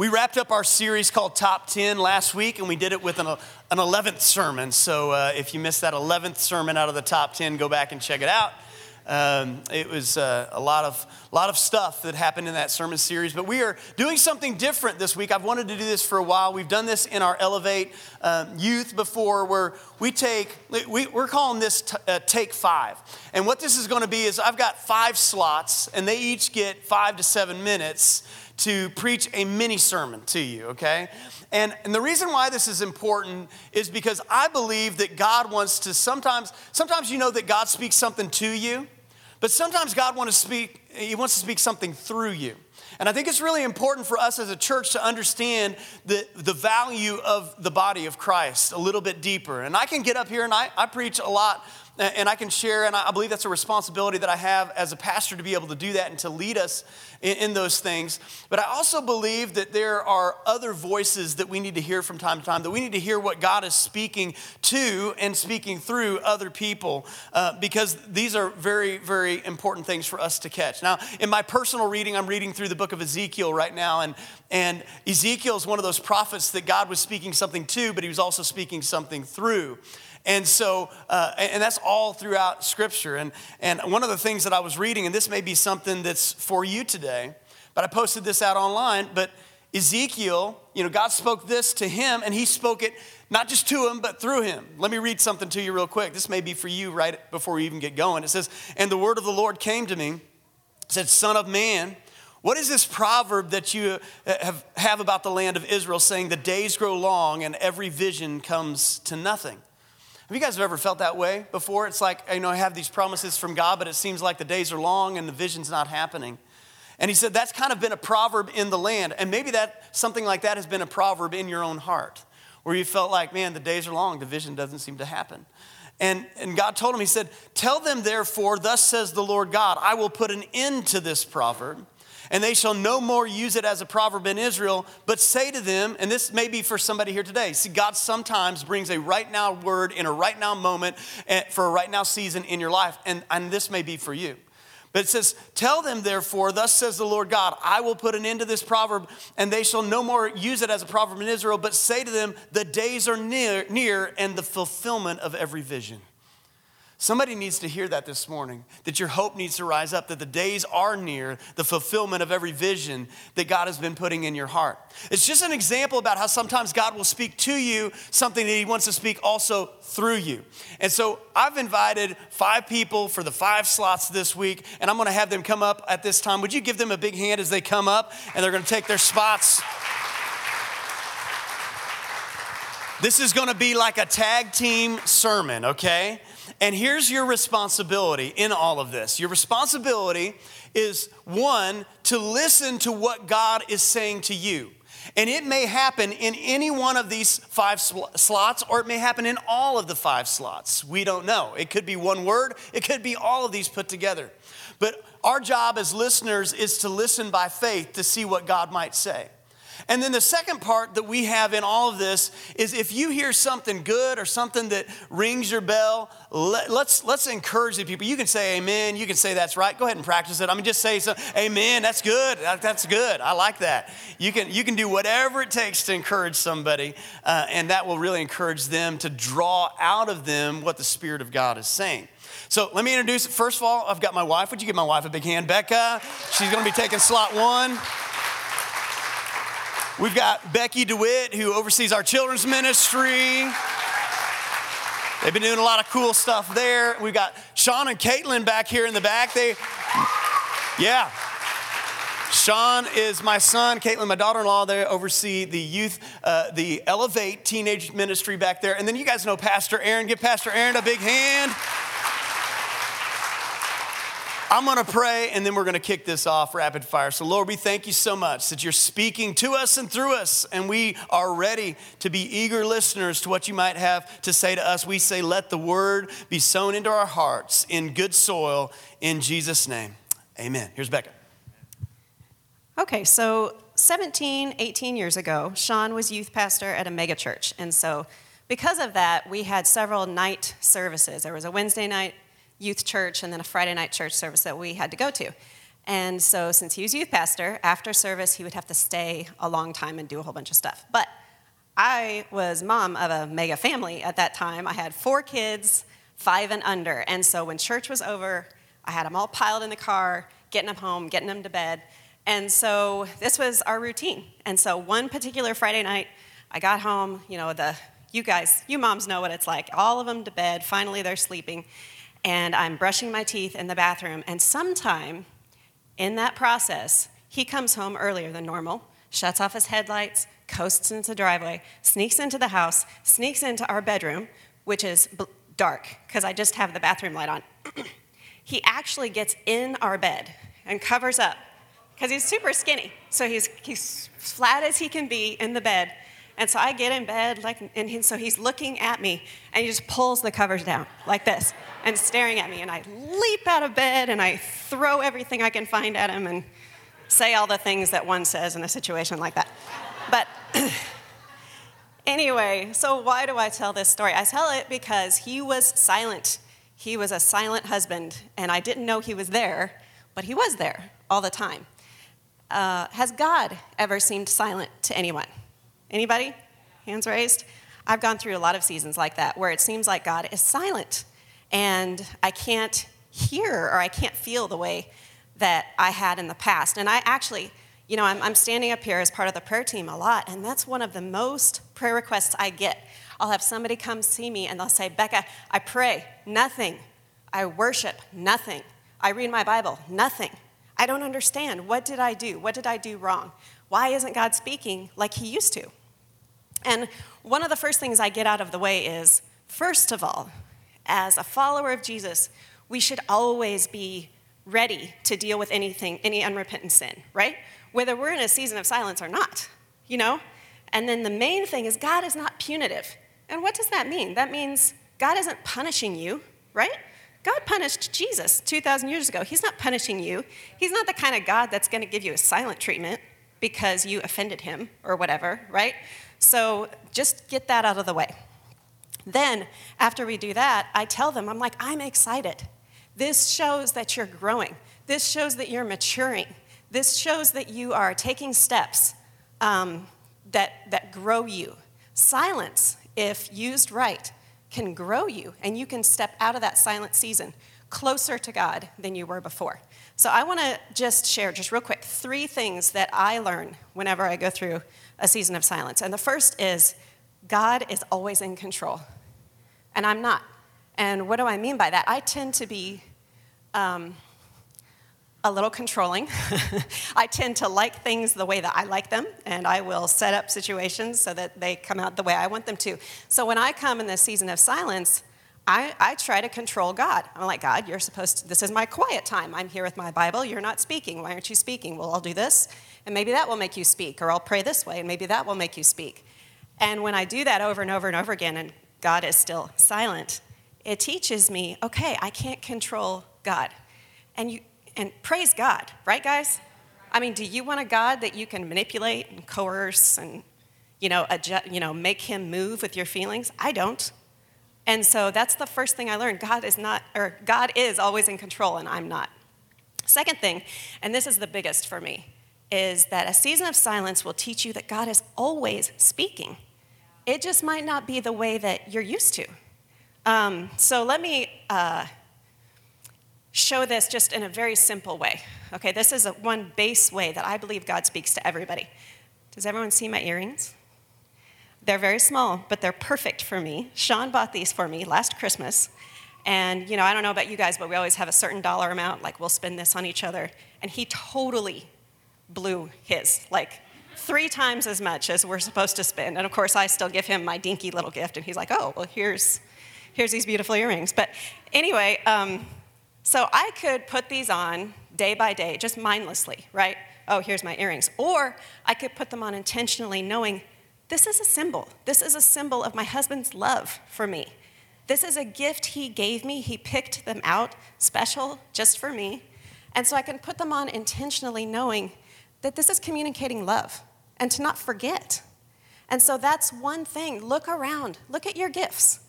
We wrapped up our series called Top 10 last week, and we did it with an, an 11th sermon. So uh, if you missed that 11th sermon out of the top 10, go back and check it out. Um, it was uh, a lot of, lot of stuff that happened in that sermon series, but we are doing something different this week. I've wanted to do this for a while. We've done this in our Elevate um, youth before, where we take, we, are calling this t- uh, Take Five. And what this is going to be is I've got five slots, and they each get five to seven minutes to preach a mini sermon to you, okay? And, and the reason why this is important is because I believe that God wants to sometimes, sometimes you know that God speaks something to you, but sometimes God wants to speak, He wants to speak something through you. And I think it's really important for us as a church to understand the, the value of the body of Christ a little bit deeper. And I can get up here and I, I preach a lot and I can share, and I believe that's a responsibility that I have as a pastor to be able to do that and to lead us in, in, those things. But I also believe that there are other voices that we need to hear from time to time, that we need to hear what God is speaking to and speaking through other people, uh, because these are very, very important things for us to catch. Now, in my personal reading, I'm reading through the book of Ezekiel right now, and, and Ezekiel is one of those prophets that God was speaking something to, but he was also speaking something through. And so, uh, and that's all throughout Scripture. And, and one of the things that I was reading, and this may be something that's for you today, but I posted this out online, but Ezekiel, you know, God spoke this to him, and he spoke it not just to him, but through him. Let me read something to you real quick. This may be for you right before we even get going. It says, And the word of the Lord came to me, said, Son of man, what is this proverb that you have, have about the land of Israel saying, The days grow long and every vision comes to nothing? Have you guys ever felt that way before? It's like, you know, I have these promises from God, but it seems like the days are long and the vision's not happening. And he said that's kind of been a proverb in the land. And maybe that something like that has been a proverb in your own heart, where you felt like, man, the days are long, the vision doesn't seem to happen. And, and God told him, He said, Tell them therefore, thus says the Lord God, I will put an end to this proverb and they shall no more use it as a proverb in Israel, but say to them, and this may be for somebody here today. See, God sometimes brings a right now word in a right now moment eh, for a right now season in your life, and, and this may be for you. But it says, Tell them, therefore, thus says the Lord God, I will put an end to this proverb, and they shall no more use it as a proverb in Israel, but say to them, The days are near, near and the fulfillment of every vision. Somebody needs to hear that this morning, that your hope needs to rise up, that the days are near the fulfillment of every vision that God has been putting in your heart. It's just an example about how sometimes God will speak to you something that He wants to speak also through you. And so I've invited five people for the five slots this week, and I'm gonna have them come up at this time. Would you give them a big hand as they come up and they're gonna take their spots? This is gonna be like a tag team sermon, okay? And here's your responsibility in all of this your responsibility is one, to listen to what God is saying to you. And it may happen in any one of these five sl- slots, or it may happen in all of the five slots. We don't know. It could be one word, it could be all of these put together. But our job as listeners is to listen by faith to see what God might say. And then the second part that we have in all of this is if you hear something good or something that rings your bell, let, us let's, let's encourage the people. You can say amen. You can say that's right. Go ahead and practice it. I mean, just say so, amen. That's good. That's good. I like that. You can you can do whatever it takes to encourage somebody, uh, and that will really encourage them to draw out of them what the Spirit of God is saying. So let me introduce. First of all, I've got my wife. Would you give my wife a big hand, Becca? She's going to be taking slot one. We've got Becky DeWitt, who oversees our children's ministry. They've been doing a lot of cool stuff there. We've got Sean and Caitlin back here in the back. They, yeah. Sean is my son, Caitlin, my daughter in law. They oversee the youth, uh, the Elevate teenage ministry back there. And then you guys know Pastor Aaron. Give Pastor Aaron a big hand. I'm going to pray and then we're going to kick this off rapid fire. So, Lord, we thank you so much that you're speaking to us and through us, and we are ready to be eager listeners to what you might have to say to us. We say, let the word be sown into our hearts in good soil in Jesus' name. Amen. Here's Becca. Okay, so 17, 18 years ago, Sean was youth pastor at a megachurch. And so, because of that, we had several night services. There was a Wednesday night youth church and then a Friday night church service that we had to go to. And so, since he was youth pastor, after service, he would have to stay a long time and do a whole bunch of stuff. But I was mom of a mega family at that time. I had four kids, five and under. And so, when church was over, I had them all piled in the car, getting them home, getting them to bed. And so, this was our routine. And so, one particular Friday night, I got home, you know, the you guys, you moms know what it's like. All of them to bed, finally they're sleeping, and I'm brushing my teeth in the bathroom. And sometime in that process, he comes home earlier than normal, shuts off his headlights, coasts into the driveway, sneaks into the house, sneaks into our bedroom, which is dark because I just have the bathroom light on. he actually gets in our bed and covers up because he's super skinny. So he's, he's flat as he can be in the bed. And so I get in bed, like, and he, so he's looking at me, and he just pulls the covers down like this and staring at me. And I leap out of bed and I throw everything I can find at him and say all the things that one says in a situation like that. But anyway, so why do I tell this story? I tell it because he was silent. He was a silent husband, and I didn't know he was there, but he was there all the time. Uh, has God ever seemed silent to anyone? Anybody? Hands raised? I've gone through a lot of seasons like that where it seems like God is silent and I can't hear or I can't feel the way that I had in the past. And I actually, you know, I'm, I'm, standing up here as part of the prayer team a lot, and that's one of the most prayer requests I get. I'll have somebody come see me and they'll say, Becca, I pray, nothing. I worship, nothing. I read my Bible, nothing. I don't understand. What did I do? What did I do wrong? Why isn't God speaking like He used to? And one of the first things I get out of the way is first of all, as a follower of Jesus, we should always be ready to deal with anything, any unrepentant sin, right? Whether we're in a season of silence or not, you know? And then the main thing is God is not punitive. And what does that mean? That means God isn't punishing you, right? God punished Jesus 2,000 years ago. He's not punishing you. He's not the kind of God that's going to give you a silent treatment because you offended him or whatever, right? So just get that out of the way. Then, after we do that, I tell them, I'm like, I'm excited. This shows that you're growing. This shows that you're maturing. This shows that you are taking steps um, that, that grow you. Silence, if used right, can grow you, and you can step out of that silent season closer to God than you were before. So, I want to just share, just real quick, three things that I learn whenever I go through a season of silence. And the first is God is always in control, and I'm not. And what do I mean by that? I tend to be um, a little controlling. I tend to like things the way that I like them, and I will set up situations so that they come out the way I want them to. So when I come in this season of silence, I, I, try to control God. I'm like, God, you're supposed to, this is my quiet time. I'm here with my Bible. You're not speaking. Why aren't you speaking? Well, I'll do this, and maybe that will make you speak. Or I'll pray this way, and maybe that will make you speak. And when I do that over and over and over again, and God is still silent, it teaches me, okay, I can't control God. And, you, and praise God, right, guys? I mean, do you want a God that you can manipulate and coerce and, you know, adjust, you know, make him move with your feelings? I don't. And so that's the first thing I learned. God is not, or God is always in control, and I'm not. Second thing, and this is the biggest for me, is that a season of silence will teach you that God is always speaking. It just might not be the way that you're used to. Um, so let me uh, show this just in a very simple way. Okay, this is a, one base way that I believe God speaks to everybody. Does everyone see my earrings? They're very small, but they're perfect for me. Sean bought these for me last Christmas. And, you know, I don't know about you guys, but we always have a certain dollar amount, like we'll spend this on each other. And he totally blew his, like three times as much as we're supposed to spend. And of course, I still give him my dinky little gift, and he's like, oh, well, here's, here's these beautiful earrings. But anyway, um, so I could put these on day by day, just mindlessly, right? Oh, here's my earrings. Or I could put them on intentionally, knowing this is a symbol. This is a symbol of my husband's love for me. This is a gift he gave me. He picked them out special just for me. And so I can put them on intentionally, knowing that this is communicating love and to not forget. And so that's one thing. Look around, look at your gifts.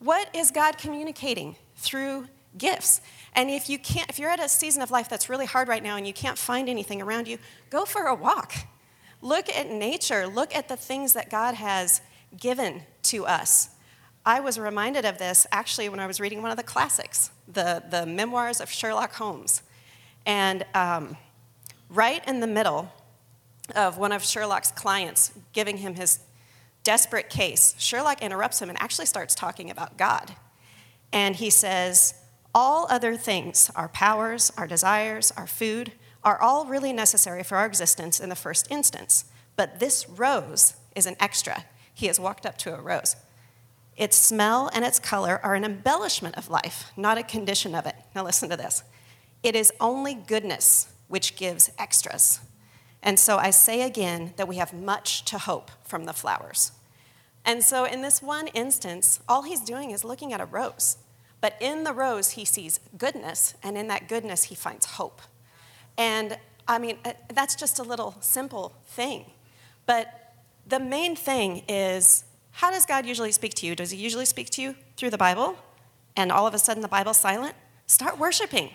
What is God communicating through gifts. And if you can't, if you're at a season of life that's really hard right now and you can't find anything around you, go for a walk. Look at nature. Look at the things that God has given to us. I was reminded of this actually when I was reading one of the classics, the, the memoirs of Sherlock Holmes. And um, right in the middle of one of Sherlock's clients giving him his desperate case, Sherlock interrupts him and actually starts talking about God. And he says, All other things, our powers, our desires, our food, are all really necessary for our existence in the first instance. But this rose is an extra. He has walked up to a rose. Its smell and its color are an embellishment of life, not a condition of it. Now, listen to this it is only goodness which gives extras. And so I say again that we have much to hope from the flowers. And so, in this one instance, all he's doing is looking at a rose. But in the rose, he sees goodness, and in that goodness, he finds hope. And I mean, uh, that's just a little simple thing. But the main thing is how does God usually speak to you? Does he usually speak to you through the Bible? And all of a sudden, the Bible's silent? Start worshiping.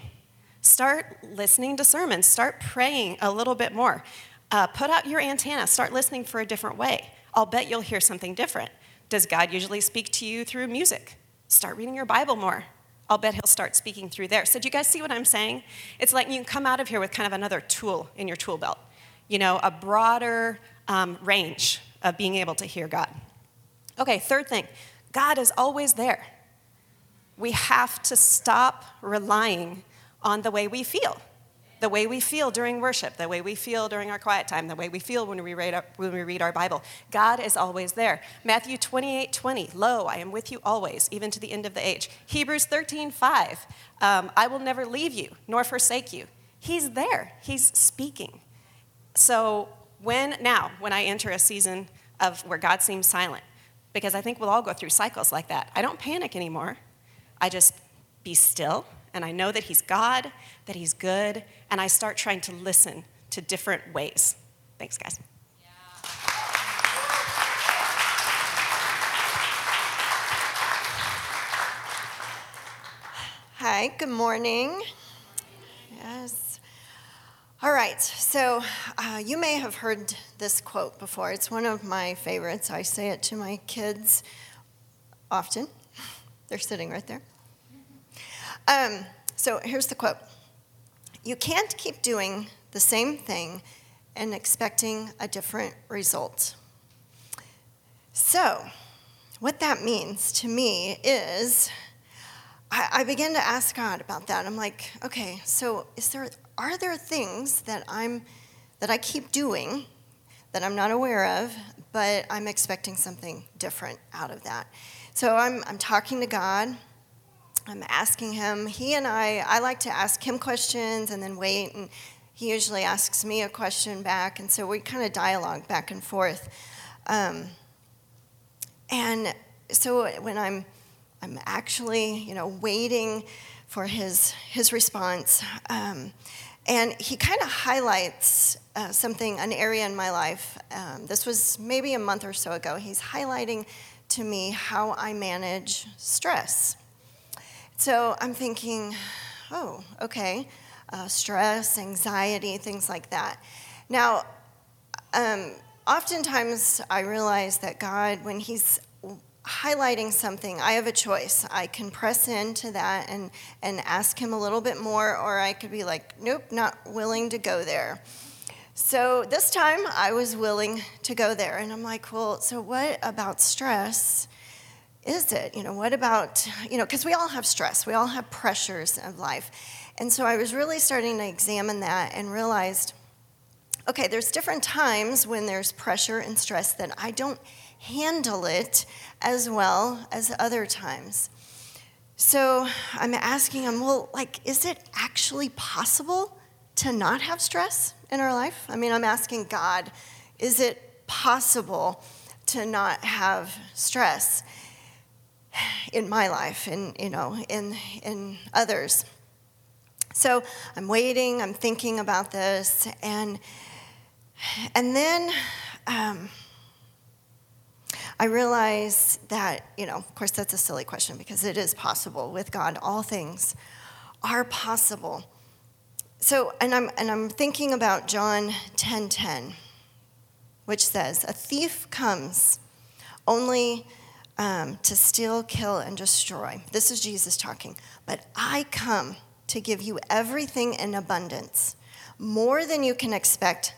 Start listening to sermons. Start praying a little bit more. Uh, put out your antenna. Start listening for a different way. I'll bet you'll hear something different. Does God usually speak to you through music? Start reading your Bible more. I'll bet he'll start speaking through there. So, do you guys see what I'm saying? It's like you can come out of here with kind of another tool in your tool belt, you know, a broader um, range of being able to hear God. Okay, third thing God is always there. We have to stop relying on the way we feel the way we feel during worship, the way we feel during our quiet time, the way we feel when we read our, when we read our Bible. God is always there. Matthew 28 20, Lo, I am with you always, even to the end of the age. Hebrews 13 5, um, I will never leave you nor forsake you. He's there, He's speaking. So, when now, when I enter a season of where God seems silent, because I think we'll all go through cycles like that, I don't panic anymore. I just be still and I know that He's God, that He's good, and I start trying to listen to different ways. Thanks, guys. Hi, good morning. Yes. All right, so uh, you may have heard this quote before. It's one of my favorites. I say it to my kids often. They're sitting right there. Um, so here's the quote You can't keep doing the same thing and expecting a different result. So, what that means to me is I, I begin to ask God about that. I'm like, okay, so is there are there things that I'm that I keep doing that I'm not aware of, but I'm expecting something different out of that. So I'm, I'm talking to God. I'm asking him. He and I, I like to ask him questions and then wait, and he usually asks me a question back, and so we kind of dialogue back and forth. Um, and so when I'm, I'm actually, you know, waiting for his his response, um, and he kind of highlights uh, something, an area in my life. Um, this was maybe a month or so ago. He's highlighting to me how I manage stress. So I'm thinking, oh, okay, uh, stress, anxiety, things like that. Now, um, oftentimes I realize that God, when He's highlighting something, I have a choice. I can press into that and, and ask Him a little bit more, or I could be like, nope, not willing to go there. So this time I was willing to go there. And I'm like, well, so what about stress is it? You know, what about, you know, because we all have stress, we all have pressures of life. And so I was really starting to examine that and realized okay, there's different times when there's pressure and stress that I don't handle it as well as other times. So I'm asking him, well, like, is it actually possible to not have stress in our life? I mean, I'm asking God, is it possible to not have stress? In my life and you know in in others so i'm waiting i'm thinking about this and and then um, I realize that, you know, of course, that's a silly question because it is possible with God. All things are possible. So, and I'm, and I'm thinking about John 10 10, which says, A thief comes only um, to steal, kill, and destroy. This is Jesus talking. But I come to give you everything in abundance, more than you can expect,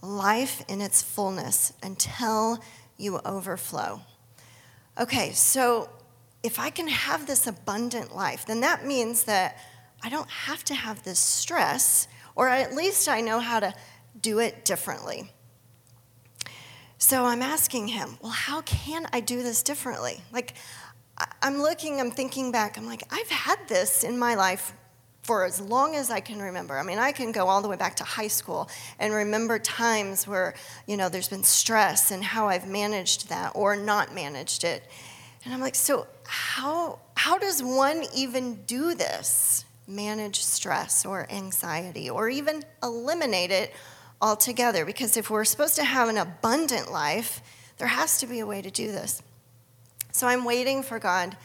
life in its fullness until you overflow. Okay, so if I can have this abundant life, then that means that I don't have to have this stress, or at least I know how to do it differently. So I'm asking him, well, how can I do this differently? Like, I'm looking, I'm thinking back, I'm like, I've had this in my life for as long as I can remember. I mean, I can go all the way back to high school and remember times where, you know, there's been stress and how I've managed that or not managed it. And I'm like, so how, how does one even do this? manage stress or anxiety or even eliminate it altogether. Because if we're supposed to have an abundant life, there has to be a way to do this. So I'm waiting for God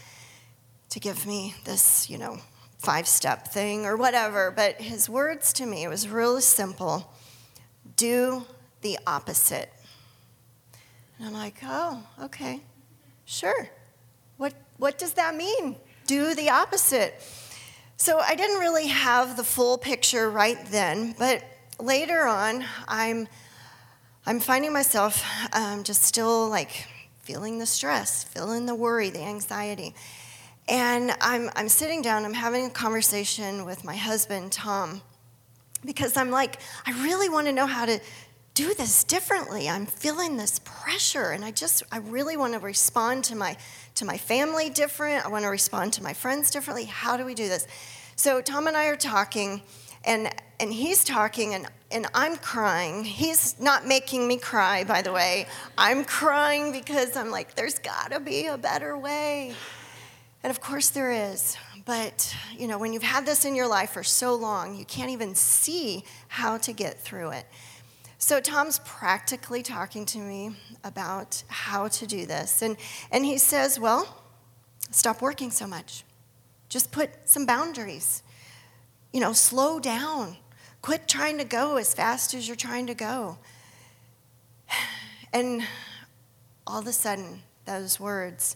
to give me this, you know, five step thing or whatever. But his words to me, it was really simple do the opposite. And I'm like, oh, okay, sure. What, what does that mean? Do the opposite. So I didn't really have the full picture right then, but later on, I'm, I'm finding myself um, just still like feeling the stress, feeling the worry, the anxiety. And I'm, I'm sitting down, I'm having a conversation with my husband, Tom, because I'm like, I really want to know how to do this differently. I'm feeling this pressure, and I just, I really want to respond to my, to my family different. I want to respond to my friends differently. How do we do this? So Tom and I are talking, and and he's talking, and and I'm crying. He's not making me cry, by the way. I'm crying because I'm like, there's got to be a better way. And of course there is. But, you know, when you've had this in your life for so long, you can't even see how to get through it. So Tom's practically talking to me about how to do this. And, and he says, Well, stop working so much. Just put some boundaries. You know, slow down. Quit trying to go as fast as you're trying to go. And all of a sudden, those words,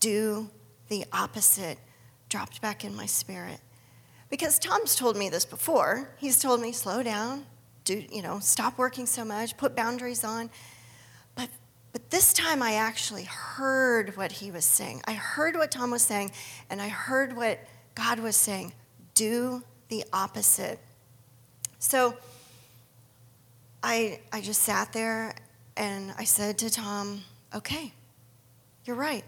do the opposite, dropped back in my spirit. Because Tom's told me this before. He's told me, slow down, do, you know, stop working so much, put boundaries on. But, but this time I actually heard what he was saying. I heard what Tom was saying, and I heard what God was saying. Do the opposite. So I, I just sat there and I said to Tom, okay, you're right.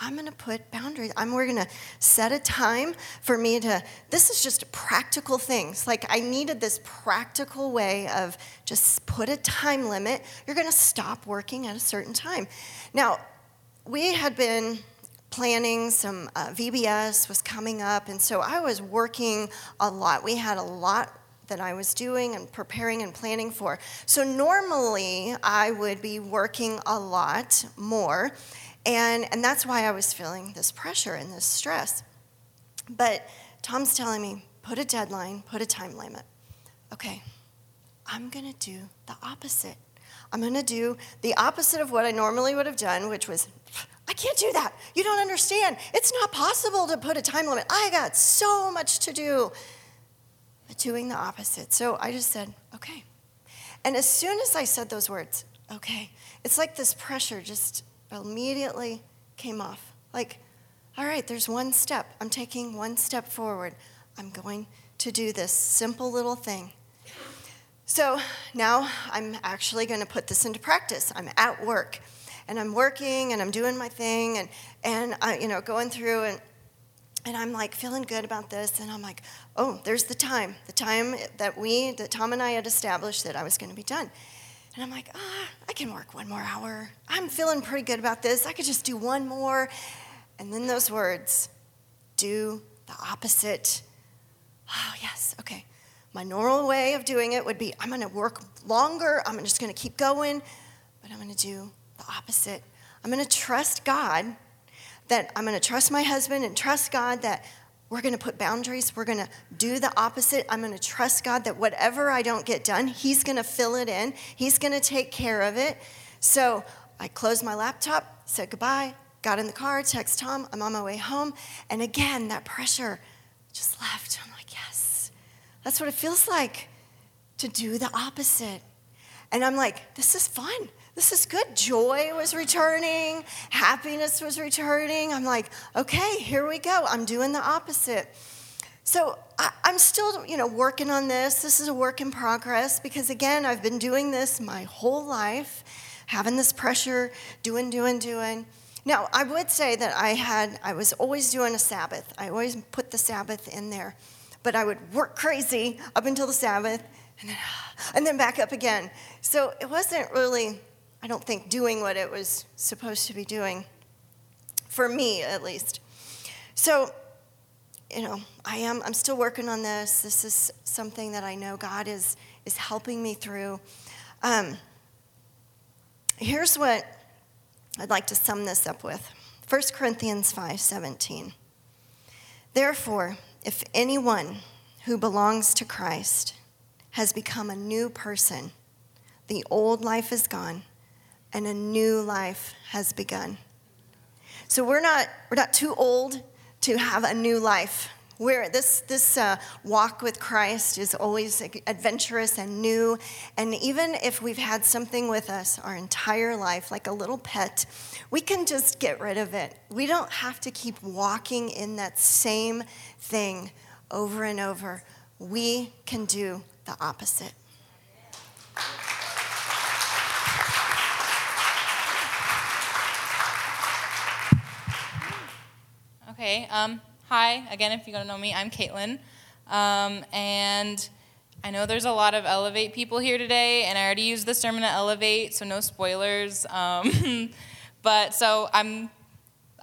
I'm going to put boundaries. I'm we're going to set a time for me to this is just practical things. Like I needed this practical way of just put a time limit. You're going to stop working at a certain time. Now, we had been planning some uh, VBS was coming up and so I was working a lot. We had a lot that I was doing and preparing and planning for. So normally I would be working a lot more. And, and that's why I was feeling this pressure and this stress. But Tom's telling me, put a deadline, put a time limit. Okay, I'm gonna do the opposite. I'm gonna do the opposite of what I normally would have done, which was, I can't do that. You don't understand. It's not possible to put a time limit. I got so much to do. But doing the opposite. So I just said, okay. And as soon as I said those words, okay, it's like this pressure just immediately came off. Like, all right, there's one step. I'm taking one step forward. I'm going to do this simple little thing. So now I'm actually going to put this into practice. I'm at work and I'm working and I'm doing my thing and, and I, you know, going through and, and I'm like feeling good about this. And I'm like, oh, there's the time, the time that we, that Tom and I had established that I was going to be done. And I'm like, ah, oh, I can work one more hour. I'm feeling pretty good about this. I could just do one more. And then those words, do the opposite. Oh, yes, okay. My normal way of doing it would be I'm going to work longer. I'm just going to keep going, but I'm going to do the opposite. I'm going to trust God that I'm going to trust my husband and trust God that we're going to put boundaries. We're going to do the opposite. I'm going to trust God that whatever I don't get done, He's going to fill it in. He's going to take care of it. So I closed my laptop, said goodbye, got in the car, text Tom, I'm on my way home. And again, that pressure just left. I'm like, yes, that's what it feels like to do the opposite. And I'm like, this is fun this is good. Joy was returning, happiness was returning. I'm like, okay, here we go. I'm doing the opposite. So I, am still, you know, working on this. This is a work in progress because again, I've been doing this my whole life, having this pressure, doing, doing, doing. Now, I would say that I had, I was always doing a Sabbath. I always put the Sabbath in there, but I would work crazy up until the Sabbath, and then, and then back up again. So it wasn't really I don't think, doing what it was supposed to be doing, for me at least. So, you know, I am, I'm still working on this. This is something that I know God is, is helping me through. Um, here's what I'd like to sum this up with 1 Corinthians 5 17. Therefore, if anyone who belongs to Christ has become a new person, the old life is gone and a new life has begun. So we're not, we're not too old to have a new life. We're, this this uh, walk with Christ is always adventurous and new. And even if we've had something with us our entire life, like a little pet, we can just get rid of it. We don't have to keep walking in that same thing over and over. We can do the opposite. Okay. Um, hi, again, if you don't know me, I'm Caitlin. Um, and I know there's a lot of Elevate people here today, and I already used the sermon at Elevate, so no spoilers. Um, but so I'm,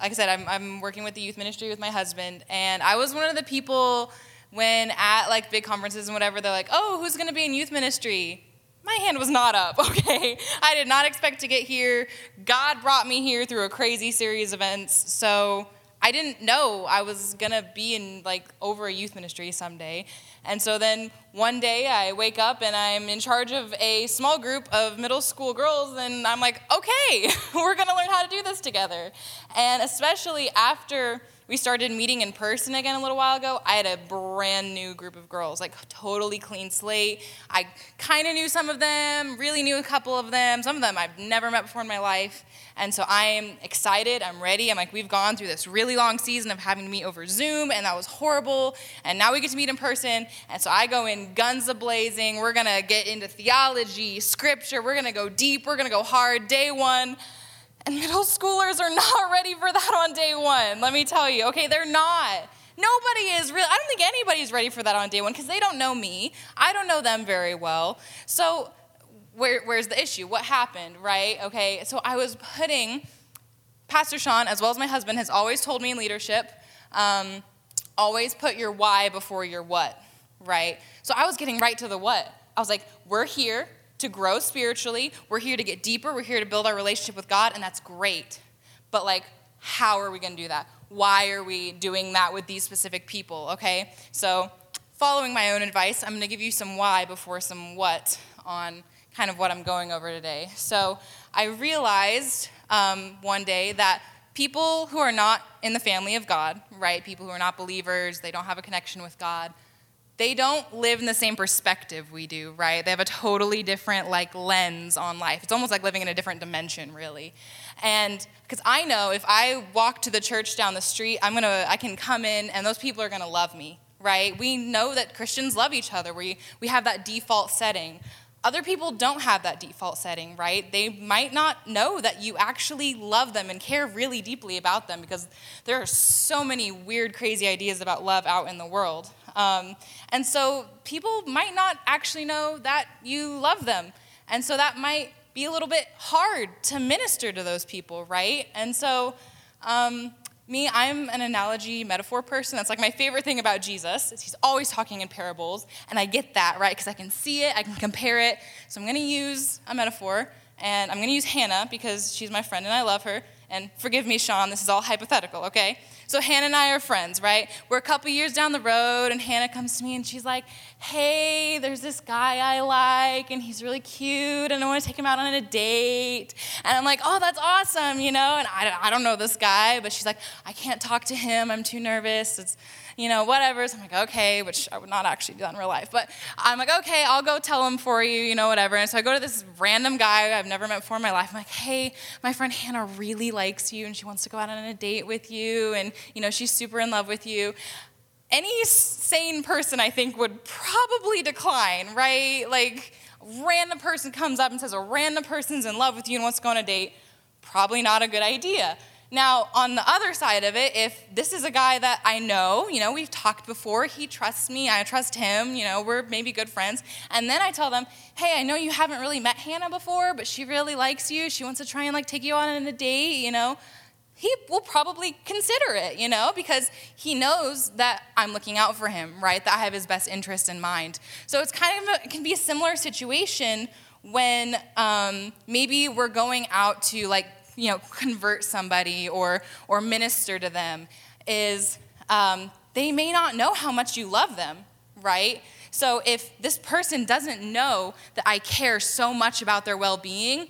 like I said, I'm, I'm working with the youth ministry with my husband, and I was one of the people when at like big conferences and whatever, they're like, oh, who's going to be in youth ministry? my hand was not up, okay? I did not expect to get here. God brought me here through a crazy series of events. So I didn't know I was gonna be in like over a youth ministry someday. And so then one day I wake up and I'm in charge of a small group of middle school girls, and I'm like, okay, we're gonna learn how to do this together. And especially after we started meeting in person again a little while ago, I had a brand new group of girls, like totally clean slate. I kind of knew some of them, really knew a couple of them. Some of them I've never met before in my life. And so I'm excited, I'm ready. I'm like, we've gone through this really long season of having to meet over Zoom, and that was horrible. And now we get to meet in person. And so I go in guns a blazing. We're gonna get into theology, scripture, we're gonna go deep, we're gonna go hard. Day one, and middle schoolers are not ready for that on day one, let me tell you. Okay, they're not. Nobody is really, I don't think anybody's ready for that on day one because they don't know me. I don't know them very well. So, where, where's the issue? What happened, right? Okay, so I was putting, Pastor Sean, as well as my husband, has always told me in leadership, um, always put your why before your what, right? So I was getting right to the what. I was like, we're here to grow spiritually. We're here to get deeper. We're here to build our relationship with God, and that's great. But, like, how are we going to do that? Why are we doing that with these specific people? Okay? So, following my own advice, I'm going to give you some why before some what on kind of what I'm going over today. So, I realized um, one day that people who are not in the family of God, right? People who are not believers, they don't have a connection with God they don't live in the same perspective we do, right? They have a totally different like lens on life. It's almost like living in a different dimension, really. And because I know if I walk to the church down the street, I'm gonna I can come in and those people are gonna love me, right? We know that Christians love each other. We we have that default setting. Other people don't have that default setting, right? They might not know that you actually love them and care really deeply about them because there are so many weird, crazy ideas about love out in the world. Um, and so people might not actually know that you love them. And so that might be a little bit hard to minister to those people, right? And so, um, me, I'm an analogy metaphor person. That's like my favorite thing about Jesus. Is he's always talking in parables, and I get that, right? Because I can see it, I can compare it. So I'm going to use a metaphor, and I'm going to use Hannah because she's my friend and I love her. And forgive me, Sean, this is all hypothetical, okay? So Hannah and I are friends, right? We're a couple years down the road, and Hannah comes to me and she's like, Hey, there's this guy I like, and he's really cute, and I want to take him out on a date. And I'm like, Oh, that's awesome, you know? And I, I don't know this guy, but she's like, I can't talk to him. I'm too nervous. It's, you know, whatever. So I'm like, okay, which I would not actually do that in real life. But I'm like, okay, I'll go tell him for you, you know, whatever. And so I go to this random guy I've never met before in my life. I'm like, hey, my friend Hannah really likes you and she wants to go out on a date with you. And, you know, she's super in love with you. Any sane person, I think, would probably decline, right? Like, random person comes up and says a random person's in love with you and wants to go on a date. Probably not a good idea. Now, on the other side of it, if this is a guy that I know, you know, we've talked before, he trusts me, I trust him, you know, we're maybe good friends, and then I tell them, hey, I know you haven't really met Hannah before, but she really likes you, she wants to try and like take you on a date, you know, he will probably consider it, you know, because he knows that I'm looking out for him, right? That I have his best interest in mind. So it's kind of a, it can be a similar situation when um, maybe we're going out to like you know, convert somebody or, or minister to them is um, they may not know how much you love them, right? So if this person doesn't know that I care so much about their well being,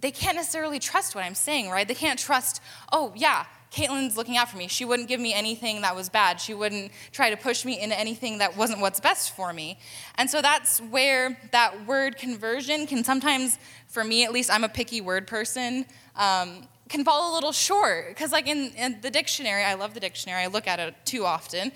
they can't necessarily trust what I'm saying, right? They can't trust, oh, yeah, Caitlin's looking out for me. She wouldn't give me anything that was bad. She wouldn't try to push me into anything that wasn't what's best for me. And so that's where that word conversion can sometimes, for me at least, I'm a picky word person, um, can fall a little short. Because, like in, in, the dictionary, I love the dictionary, I look at it too often.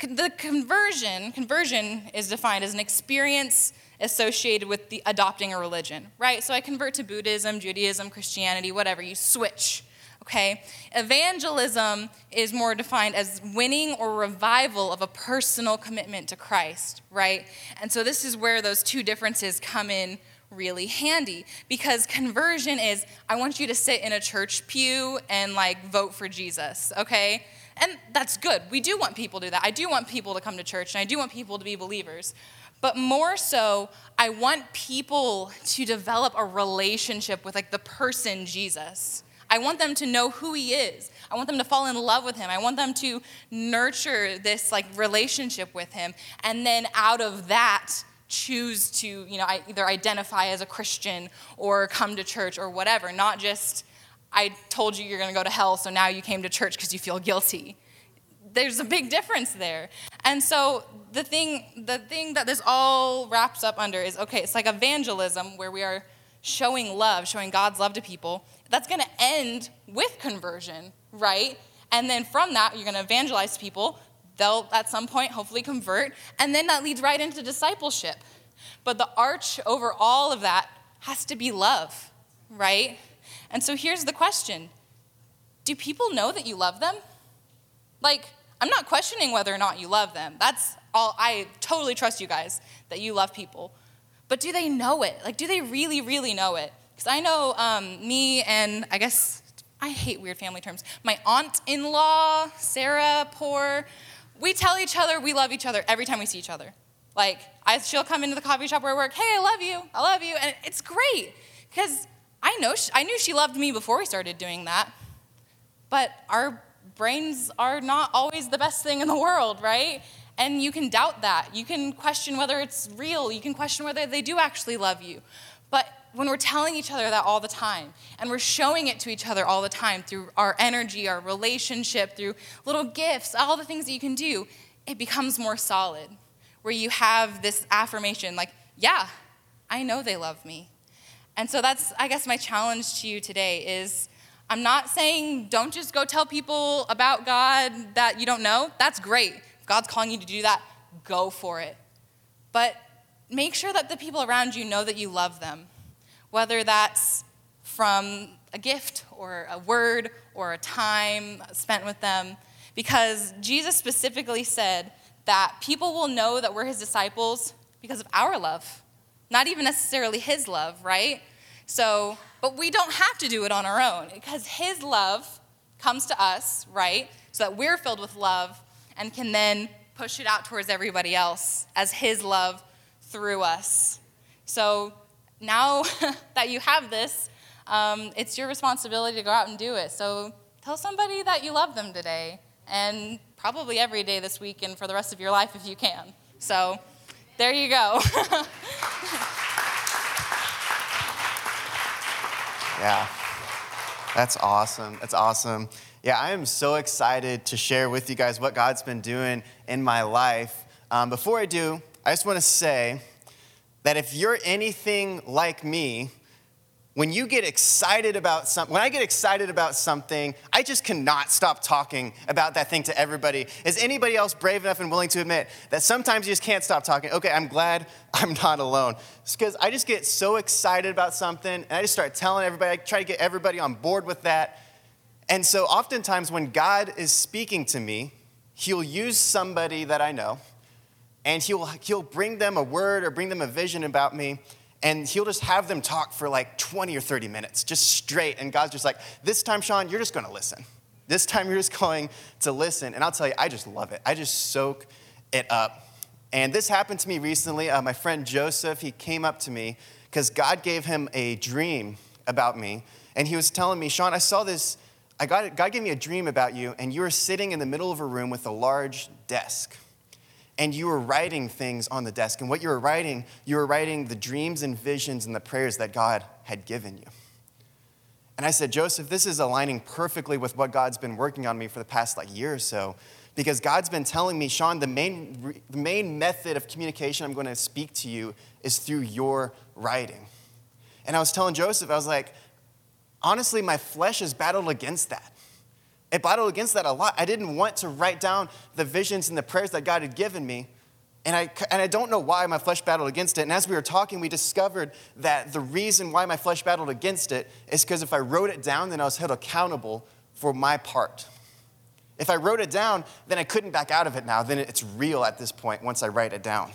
The conversion, conversion is defined as an experience associated with the adopting a religion, right? So I convert to Buddhism, Judaism, Christianity, whatever, you switch okay? Evangelism is more defined as winning or revival of a personal commitment to Christ, right? And so this is where those two differences come in really handy because conversion is I want you to sit in a church pew and like vote for Jesus, okay? And that's good. We do want people to do that. I do want people to come to church and I do want people to be believers. But more so, I want people to develop a relationship with like the person Jesus. I want them to know who he is. I want them to fall in love with him. I want them to nurture this like relationship with him. And then out of that, choose to, you know, either identify as a Christian or come to church or whatever, not just I told you you're going to go to hell, so now you came to church because you feel guilty. There's a big difference there. And so the thing the thing that this all wraps up under is okay, it's like evangelism where we are showing love, showing God's love to people that's going to end with conversion, right? And then from that, you're going to evangelize people. They'll at some point hopefully convert. And then that leads right into discipleship. But the arch over all of that has to be love, right? And so here's the question Do people know that you love them? Like, I'm not questioning whether or not you love them. That's all, I totally trust you guys that you love people. But do they know it? Like, do they really, really know it? Because I know um, me and I guess I hate weird family terms. My aunt in law, Sarah, poor, we tell each other we love each other every time we see each other. Like, I, she'll come into the coffee shop where I work, hey, I love you, I love you. And it's great because I, know I knew she loved me before we started doing that. But our brains are not always the best thing in the world, right? And you can doubt that. You can question whether it's real. You can question whether they do actually love you. But when we're telling each other that all the time and we're showing it to each other all the time through our energy, our relationship, through little gifts, all the things that you can do, it becomes more solid. Where you have this affirmation like, yeah, I know they love me. And so that's, I guess, my challenge to you today is I'm not saying don't just go tell people about God that you don't know. That's great. If God's calling you to do that, go for it. But make sure that the people around you know that you love them whether that's from a gift or a word or a time spent with them. Because Jesus specifically said that people will know that we're his disciples because of our love, not even necessarily his love, right? So, but we don't have to do it on our own because his love comes to us, right? So that we're filled with love and can then push it out towards everybody else as his love through us. So now that you have this, um, it's your responsibility to go out and do it. So tell somebody that you love them today, and probably every day this week and for the rest of your life if you can. So there you go. Yeah. That's awesome. That's awesome. Yeah, I am so excited to share with you guys what God's been doing in my life. Um, before I do, I just want to say that if you're anything like me, when you get excited about something, when I get excited about something, I just cannot stop talking about that thing to everybody. Is anybody else brave enough and willing to admit that sometimes you just can't stop talking? Okay, I'm glad I'm not alone. Because I just get so excited about something and I just start telling everybody, I try to get everybody on board with that. And so oftentimes when God is speaking to me, He'll use somebody that I know and he'll, he'll bring them a word or bring them a vision about me and he'll just have them talk for like 20 or 30 minutes, just straight. And God's just like, this time, Sean, you're just gonna listen. This time, you're just going to listen. And I'll tell you, I just love it. I just soak it up. And this happened to me recently. Uh, my friend Joseph, he came up to me because God gave him a dream about me. And he was telling me, Sean, I saw this, I got it, God gave me a dream about you, and you were sitting in the middle of a room with a large desk and you were writing things on the desk. And what you were writing, you were writing the dreams and visions and the prayers that God had given you. And I said, Joseph, this is aligning perfectly with what God's been working on me for the past like year or so. Because God's been telling me, Sean, the main, the main method of communication I'm going to speak to you is through your writing. And I was telling Joseph, I was like, honestly, my flesh has battled against that. It battled against that a lot. I didn't want to write down the visions and the prayers that God had given me. And I, and I don't know why my flesh battled against it. And as we were talking, we discovered that the reason why my flesh battled against it is because if I wrote it down, then I was held accountable for my part. If I wrote it down, then I couldn't back out of it now. Then it's real at this point once I write it down.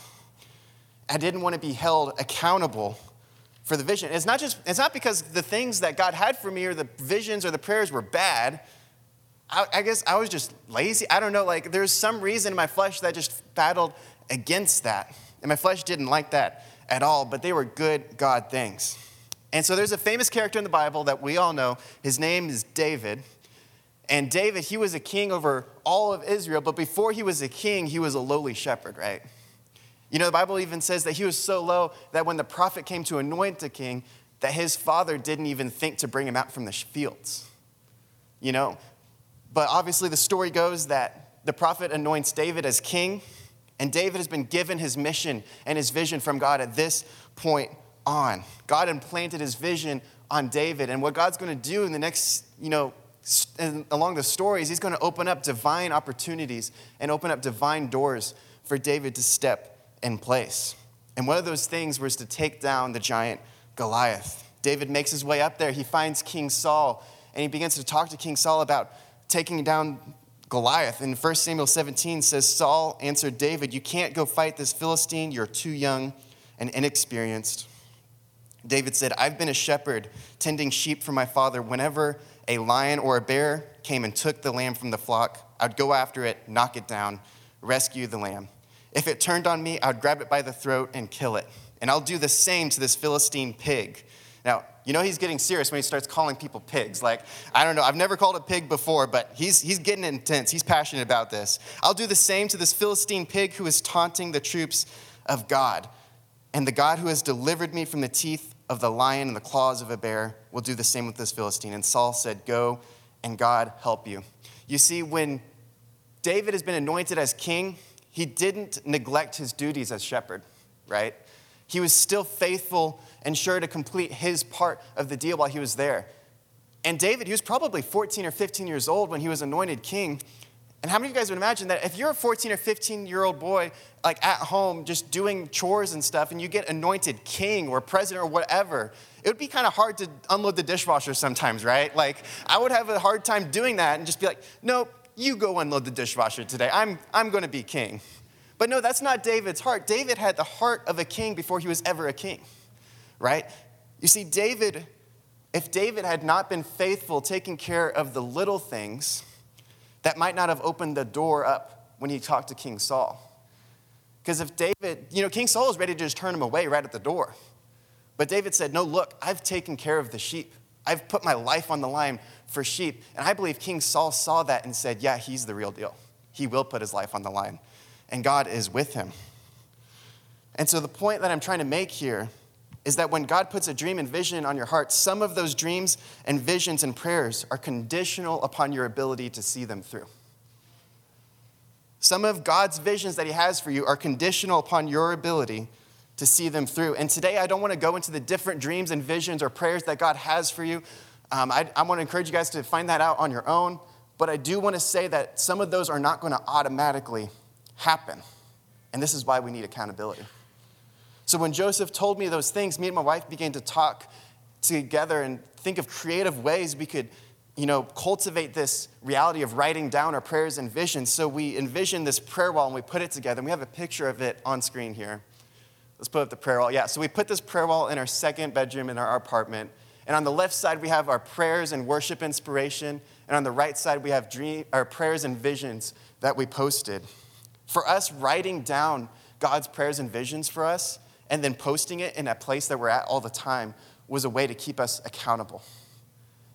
I didn't want to be held accountable for the vision. It's not just, it's not because the things that God had for me or the visions or the prayers were bad. I, I guess I was just lazy. I don't know. Like, there's some reason in my flesh that just battled against that. And my flesh didn't like that at all, but they were good God things. And so there's a famous character in the Bible that we all know. His name is David. And David, he was a king over all of Israel, but before he was a king, he was a lowly shepherd, right? You know, the Bible even says that he was so low that when the prophet came to anoint the king, that his father didn't even think to bring him out from the fields. You know, but obviously, the story goes that the prophet anoints David as king, and David has been given his mission and his vision from God at this point on. God implanted his vision on David, and what God's going to do in the next, you know, along the stories, he's going to open up divine opportunities and open up divine doors for David to step in place. And one of those things was to take down the giant Goliath. David makes his way up there. He finds King Saul, and he begins to talk to King Saul about taking down Goliath. In 1 Samuel 17 says, Saul answered David, You can't go fight this Philistine. You're too young and inexperienced. David said, I've been a shepherd tending sheep for my father. Whenever a lion or a bear came and took the lamb from the flock, I'd go after it, knock it down, rescue the lamb. If it turned on me, I'd grab it by the throat and kill it. And I'll do the same to this Philistine pig. Now, you know he's getting serious when he starts calling people pigs. Like, I don't know, I've never called a pig before, but he's, he's getting intense. He's passionate about this. I'll do the same to this Philistine pig who is taunting the troops of God. And the God who has delivered me from the teeth of the lion and the claws of a bear will do the same with this Philistine. And Saul said, Go and God help you. You see, when David has been anointed as king, he didn't neglect his duties as shepherd, right? He was still faithful and sure to complete his part of the deal while he was there. And David, he was probably 14 or 15 years old when he was anointed king. And how many of you guys would imagine that if you're a 14 or 15 year old boy, like at home, just doing chores and stuff, and you get anointed king or president or whatever, it would be kind of hard to unload the dishwasher sometimes, right? Like, I would have a hard time doing that and just be like, nope, you go unload the dishwasher today. I'm, I'm going to be king. But no, that's not David's heart. David had the heart of a king before he was ever a king right? You see, David, if David had not been faithful taking care of the little things, that might not have opened the door up when he talked to King Saul. Because if David, you know, King Saul was ready to just turn him away right at the door. But David said, No, look, I've taken care of the sheep I've put my life on the line for sheep. And I believe King Saul saw that and said, Yeah, he's the real deal. He will put his life on the line. And God is with him. And so the point that I'm trying to make here is that when God puts a dream and vision on your heart, some of those dreams and visions and prayers are conditional upon your ability to see them through. Some of God's visions that He has for you are conditional upon your ability to see them through. And today, I don't want to go into the different dreams and visions or prayers that God has for you. Um, I, I want to encourage you guys to find that out on your own. But I do want to say that some of those are not going to automatically happen. And this is why we need accountability. So when Joseph told me those things, me and my wife began to talk together and think of creative ways we could, you know, cultivate this reality of writing down our prayers and visions. So we envisioned this prayer wall and we put it together. And we have a picture of it on screen here. Let's put up the prayer wall. Yeah, so we put this prayer wall in our second bedroom in our apartment. And on the left side, we have our prayers and worship inspiration. And on the right side, we have dream, our prayers and visions that we posted. For us, writing down God's prayers and visions for us and then posting it in a place that we're at all the time was a way to keep us accountable.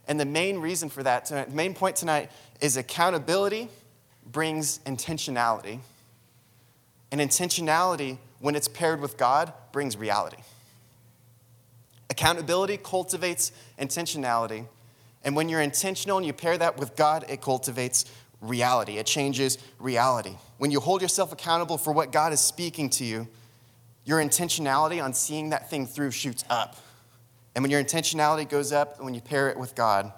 And the main reason for that, the main point tonight is accountability brings intentionality. And intentionality, when it's paired with God, brings reality. Accountability cultivates intentionality. And when you're intentional and you pair that with God, it cultivates reality. It changes reality. When you hold yourself accountable for what God is speaking to you, your intentionality on seeing that thing through shoots up. And when your intentionality goes up, and when you pair it with God,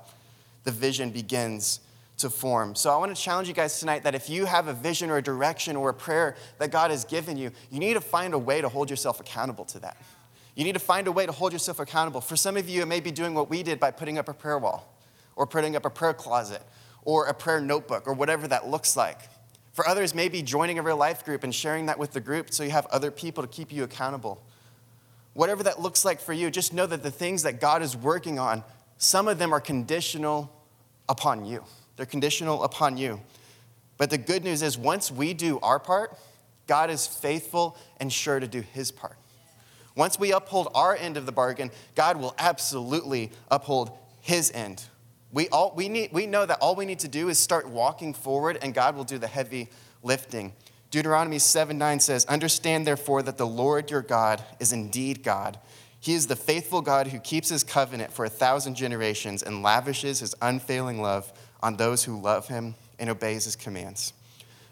the vision begins to form. So I want to challenge you guys tonight that if you have a vision or a direction or a prayer that God has given you, you need to find a way to hold yourself accountable to that. You need to find a way to hold yourself accountable. For some of you, it may be doing what we did by putting up a prayer wall or putting up a prayer closet or a prayer notebook or whatever that looks like. For others, maybe joining a real life group and sharing that with the group so you have other people to keep you accountable. Whatever that looks like for you, just know that the things that God is working on, some of them are conditional upon you. They're conditional upon you. But the good news is, once we do our part, God is faithful and sure to do his part. Once we uphold our end of the bargain, God will absolutely uphold his end. We, all, we, need, we know that all we need to do is start walking forward, and God will do the heavy lifting. Deuteronomy 7 9 says, Understand therefore that the Lord your God is indeed God. He is the faithful God who keeps his covenant for a thousand generations and lavishes his unfailing love on those who love him and obeys his commands.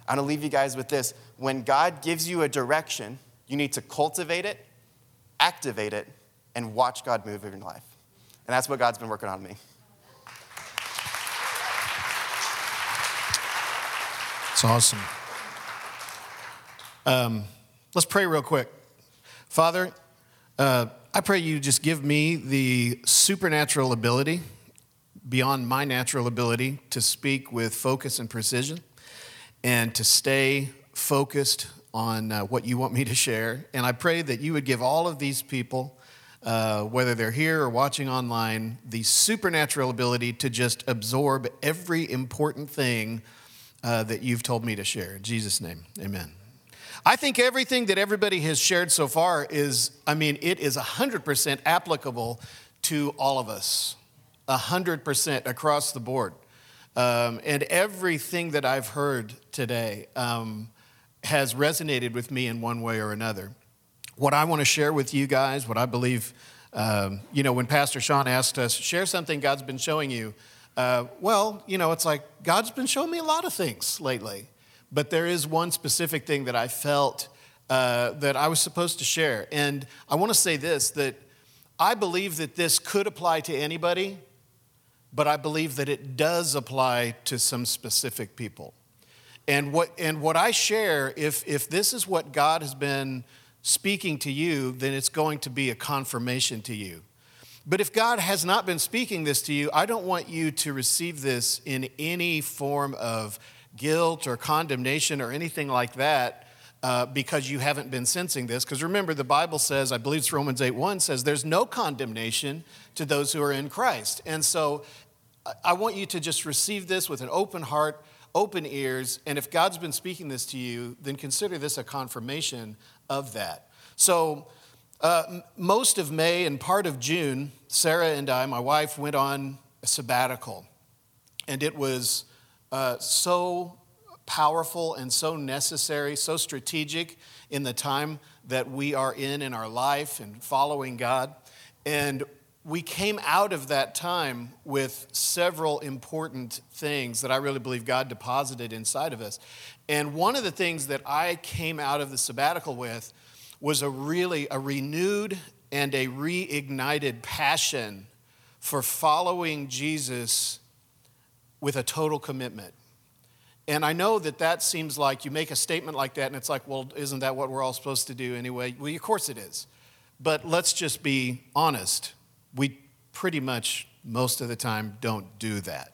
I'm to leave you guys with this. When God gives you a direction, you need to cultivate it, activate it, and watch God move in your life. And that's what God's been working on me. It's awesome. Um, let's pray real quick. Father, uh, I pray you just give me the supernatural ability, beyond my natural ability, to speak with focus and precision and to stay focused on uh, what you want me to share. And I pray that you would give all of these people, uh, whether they're here or watching online, the supernatural ability to just absorb every important thing uh, that you've told me to share. In Jesus' name, amen. I think everything that everybody has shared so far is, I mean, it is 100% applicable to all of us, 100% across the board. Um, and everything that I've heard today um, has resonated with me in one way or another. What I want to share with you guys, what I believe, um, you know, when Pastor Sean asked us, share something God's been showing you. Uh, well, you know, it's like God's been showing me a lot of things lately, but there is one specific thing that I felt uh, that I was supposed to share. And I want to say this that I believe that this could apply to anybody, but I believe that it does apply to some specific people. And what, and what I share, if, if this is what God has been speaking to you, then it's going to be a confirmation to you. But if God has not been speaking this to you, I don't want you to receive this in any form of guilt or condemnation or anything like that. Uh, because you haven't been sensing this. Because remember, the Bible says, I believe it's Romans 8 1 says, there's no condemnation to those who are in Christ. And so I want you to just receive this with an open heart, open ears. And if God's been speaking this to you, then consider this a confirmation of that. So Uh, most of May and part of June, Sarah and I, my wife, went on a sabbatical. And it was uh, so powerful and so necessary, so strategic in the time that we are in in our life and following God. And we came out of that time with several important things that I really believe God deposited inside of us. And one of the things that I came out of the sabbatical with was a really a renewed and a reignited passion for following Jesus with a total commitment. And I know that that seems like you make a statement like that, and it's like, well, isn't that what we're all supposed to do anyway? Well, of course it is. But let's just be honest. We pretty much, most of the time, don't do that.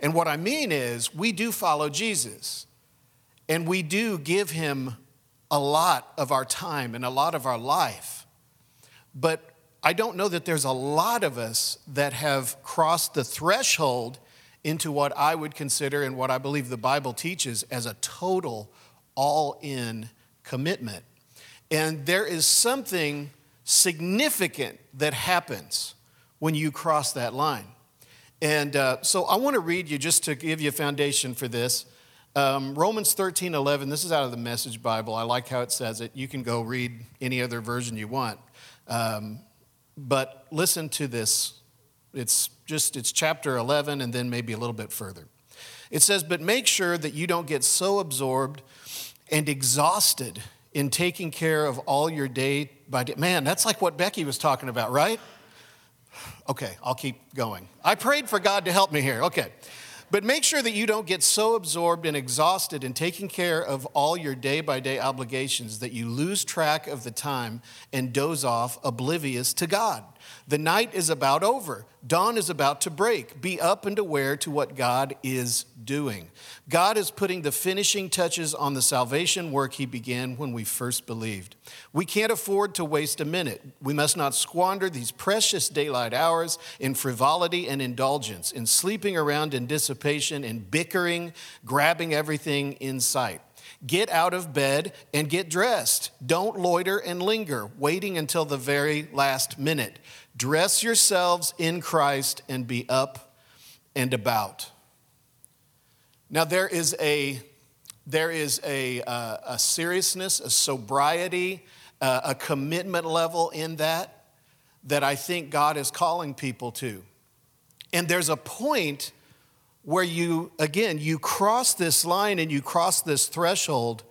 And what I mean is, we do follow Jesus, and we do give him a lot of our time and a lot of our life. But I don't know that there's a lot of us that have crossed the threshold into what I would consider and what I believe the Bible teaches as a total, all in commitment. And there is something significant that happens when you cross that line. And uh, so I want to read you just to give you a foundation for this. Um, Romans 13 11, this is out of the Message Bible. I like how it says it. You can go read any other version you want. Um, but listen to this. It's just, it's chapter 11 and then maybe a little bit further. It says, But make sure that you don't get so absorbed and exhausted in taking care of all your day by day. Man, that's like what Becky was talking about, right? Okay, I'll keep going. I prayed for God to help me here. Okay. But make sure that you don't get so absorbed and exhausted in taking care of all your day by day obligations that you lose track of the time and doze off, oblivious to God. The night is about over. Dawn is about to break. Be up and aware to what God is doing. God is putting the finishing touches on the salvation work He began when we first believed. We can't afford to waste a minute. We must not squander these precious daylight hours in frivolity and indulgence, in sleeping around in dissipation, in bickering, grabbing everything in sight. Get out of bed and get dressed. Don't loiter and linger, waiting until the very last minute. Dress yourselves in Christ and be up and about. Now, there is a, there is a, uh, a seriousness, a sobriety, uh, a commitment level in that that I think God is calling people to. And there's a point where you, again, you cross this line and you cross this threshold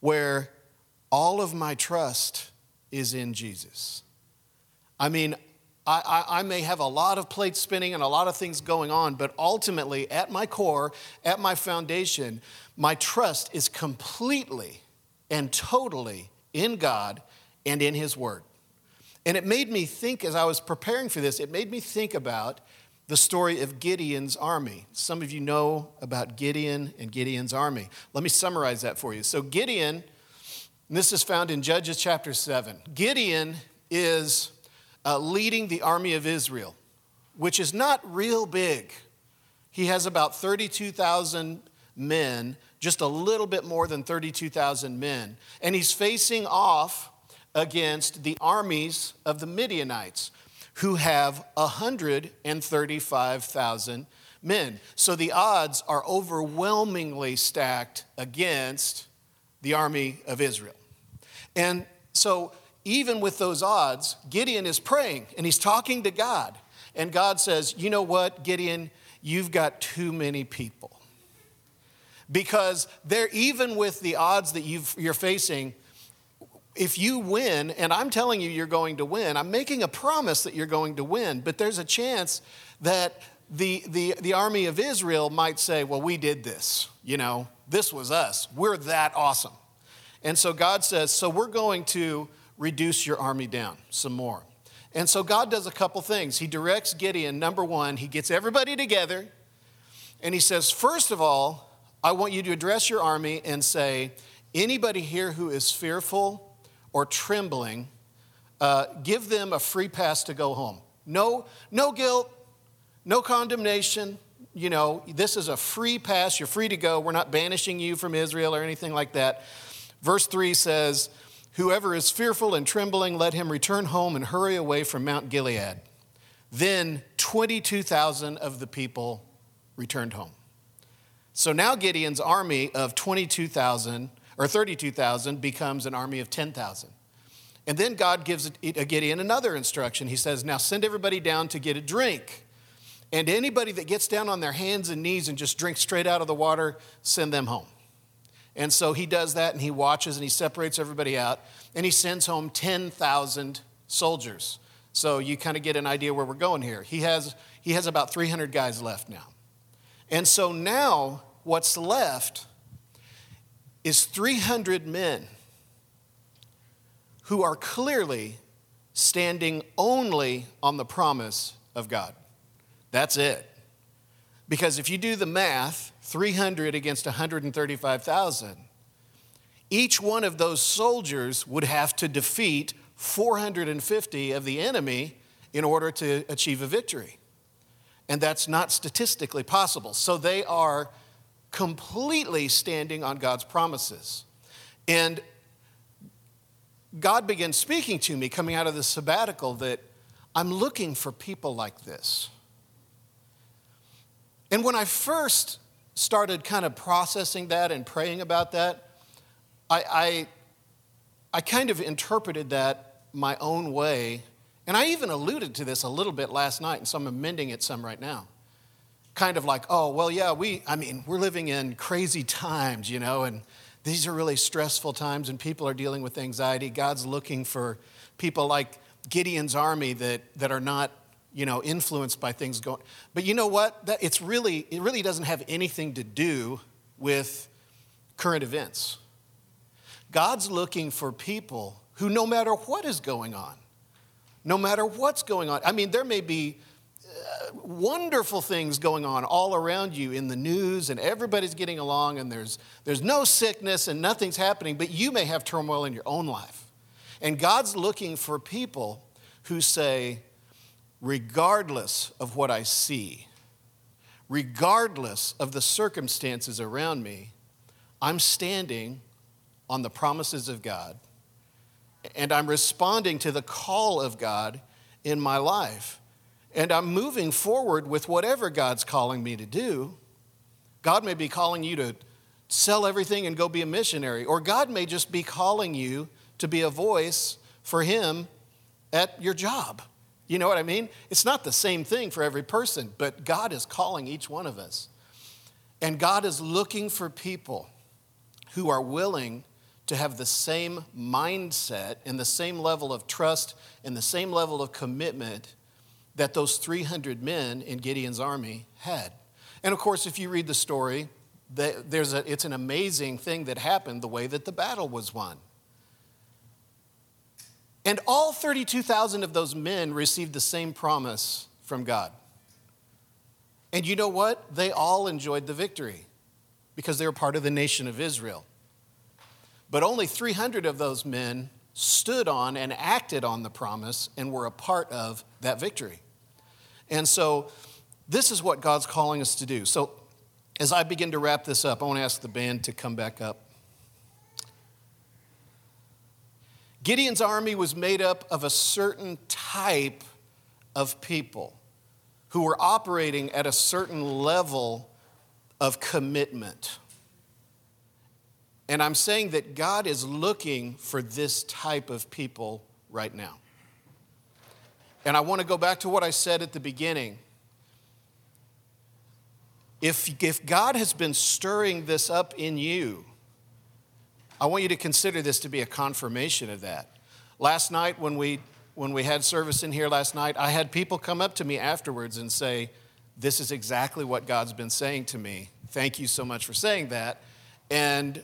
where all of my trust is in Jesus. I mean, I, I, I, may have a lot of plates spinning and a lot of things going on, but ultimately, at my core, at my foundation, my trust is completely and totally in God and in His Word. And it made me think, as I was preparing for this, it made me think about the story of Gideon's army. Some of you know about Gideon and Gideon's army. Let me summarize that for you. So, Gideon, this is found in Judges chapter 7. Gideon is uh, leading the army of Israel, which is not real big. He has about 32,000 men, just a little bit more than 32,000 men. And he's facing off against the armies of the Midianites, who have 135,000 men. So the odds are overwhelmingly stacked against the army of Israel. And so even with those odds, Gideon is praying and he's talking to God. And God says, You know what, Gideon? You've got too many people. Because they're even with the odds that you are facing, if you win, and I'm telling you you're going to win, I'm making a promise that you're going to win, but there's a chance that the, the, the army of Israel might say, Well, we did this. You know, this was us. We're that awesome. And so God says, So we're going to reduce your army down some more. And so God does a couple things. He directs Gideon, number one, he gets everybody together and he says, First of all, I want you to address your army and say, Anybody here who is fearful or trembling, uh, give them a free pass to go home. No, no guilt, no condemnation. You know, this is a free pass. You're free to go. We're not banishing you from Israel or anything like that. Verse 3 says, Whoever is fearful and trembling, let him return home and hurry away from Mount Gilead. Then 22,000 of the people returned home. So now Gideon's army of 22,000 or 32,000 becomes an army of 10,000. And then God gives uh, Gideon another instruction. He says, Now send everybody down to get a drink. And anybody that gets down on their hands and knees and just drinks straight out of the water, send them home. And so he does that and he watches and he separates everybody out and he sends home 10,000 soldiers. So you kind of get an idea where we're going here. He has, he has about 300 guys left now. And so now what's left is 300 men who are clearly standing only on the promise of God. That's it. Because if you do the math, 300 against 135,000, each one of those soldiers would have to defeat 450 of the enemy in order to achieve a victory. And that's not statistically possible. So they are completely standing on God's promises. And God began speaking to me coming out of the sabbatical that I'm looking for people like this. And when I first started kind of processing that and praying about that, I, I, I kind of interpreted that my own way. And I even alluded to this a little bit last night, and so I'm amending it some right now. Kind of like, oh, well, yeah, we, I mean, we're living in crazy times, you know, and these are really stressful times, and people are dealing with anxiety. God's looking for people like Gideon's army that, that are not you know, influenced by things going. But you know what? That it's really, it really doesn't have anything to do with current events. God's looking for people who, no matter what is going on, no matter what's going on, I mean, there may be uh, wonderful things going on all around you in the news, and everybody's getting along, and there's, there's no sickness and nothing's happening, but you may have turmoil in your own life. And God's looking for people who say, regardless of what I see, regardless of the circumstances around me, I'm standing on the promises of God and I'm responding to the call of God in my life. And I'm moving forward with whatever God's calling me to do. God may be calling you to sell everything and go be a missionary, or God may just be calling you to be a voice for Him at your job. You know what I mean? It's not the same thing for every person, but God is calling each one of us. And God is looking for people who are willing to have the same mindset and the same level of trust and the same level of commitment that those 300 men in Gideon's army had. And of course, if you read the story, there's a, it's an amazing thing that happened the way that the battle was won. And all 32,000 of those men received the same promise from God. And you know what? They all enjoyed the victory because they were part of the nation of Israel. But only 300 of those men stood on and acted on the promise and were a part of that victory. And so, this is what God's calling us to do. So, as I begin to wrap this up, I want to ask the band to come back up. Gideon's army was made up of a certain type of people who were operating at a certain level of commitment. And I'm saying that God is looking for this type of people right now. And I want to go back to what I said at the beginning. If, if God has been stirring this up in you, I want you to consider this to be a confirmation of that. Last night, when we, when we had service in here last night, I had people come up to me afterwards and say, This is exactly what God's been saying to me. Thank you so much for saying that. And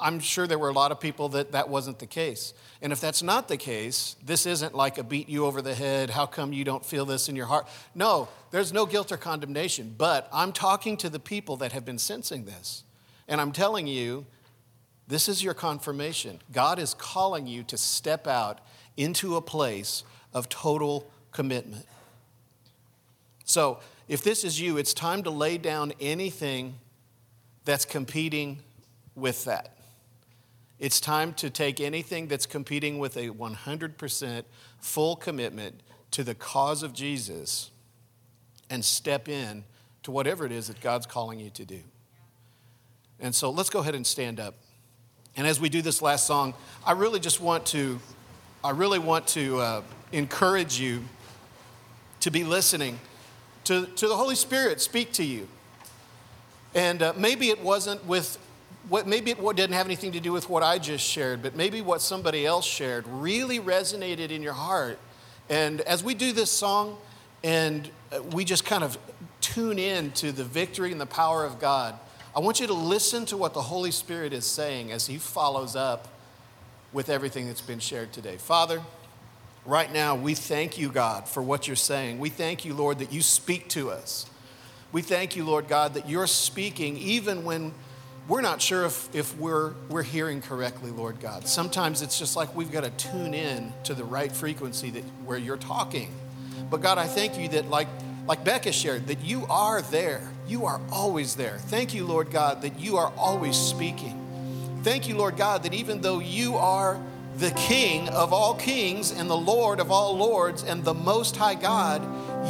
I'm sure there were a lot of people that that wasn't the case. And if that's not the case, this isn't like a beat you over the head, how come you don't feel this in your heart? No, there's no guilt or condemnation. But I'm talking to the people that have been sensing this. And I'm telling you this is your confirmation. God is calling you to step out into a place of total commitment. So, if this is you, it's time to lay down anything that's competing with that. It's time to take anything that's competing with a 100% full commitment to the cause of Jesus and step in to whatever it is that God's calling you to do. And so let's go ahead and stand up. And as we do this last song, I really just want to, I really want to uh, encourage you to be listening to, to the Holy Spirit speak to you. And uh, maybe it wasn't with what maybe it didn't have anything to do with what I just shared, but maybe what somebody else shared really resonated in your heart. And as we do this song, and uh, we just kind of tune in to the victory and the power of God, I want you to listen to what the Holy Spirit is saying as He follows up with everything that's been shared today. Father, right now, we thank you, God, for what you're saying. We thank you, Lord, that you speak to us. We thank you, Lord God, that you're speaking even when we're not sure if, if we're, we're hearing correctly, Lord God. Sometimes it's just like we've got to tune in to the right frequency that, where you're talking. But God, I thank you that, like, like Becca shared, that you are there. You are always there. Thank you, Lord God, that you are always speaking. Thank you, Lord God, that even though you are the King of all kings and the Lord of all lords and the Most High God,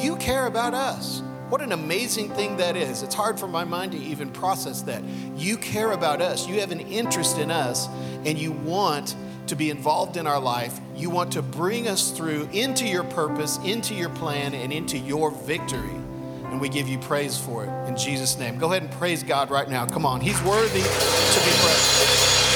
you care about us. What an amazing thing that is. It's hard for my mind to even process that. You care about us, you have an interest in us, and you want to be involved in our life. You want to bring us through into your purpose, into your plan, and into your victory. And we give you praise for it in Jesus' name. Go ahead and praise God right now. Come on, He's worthy to be praised.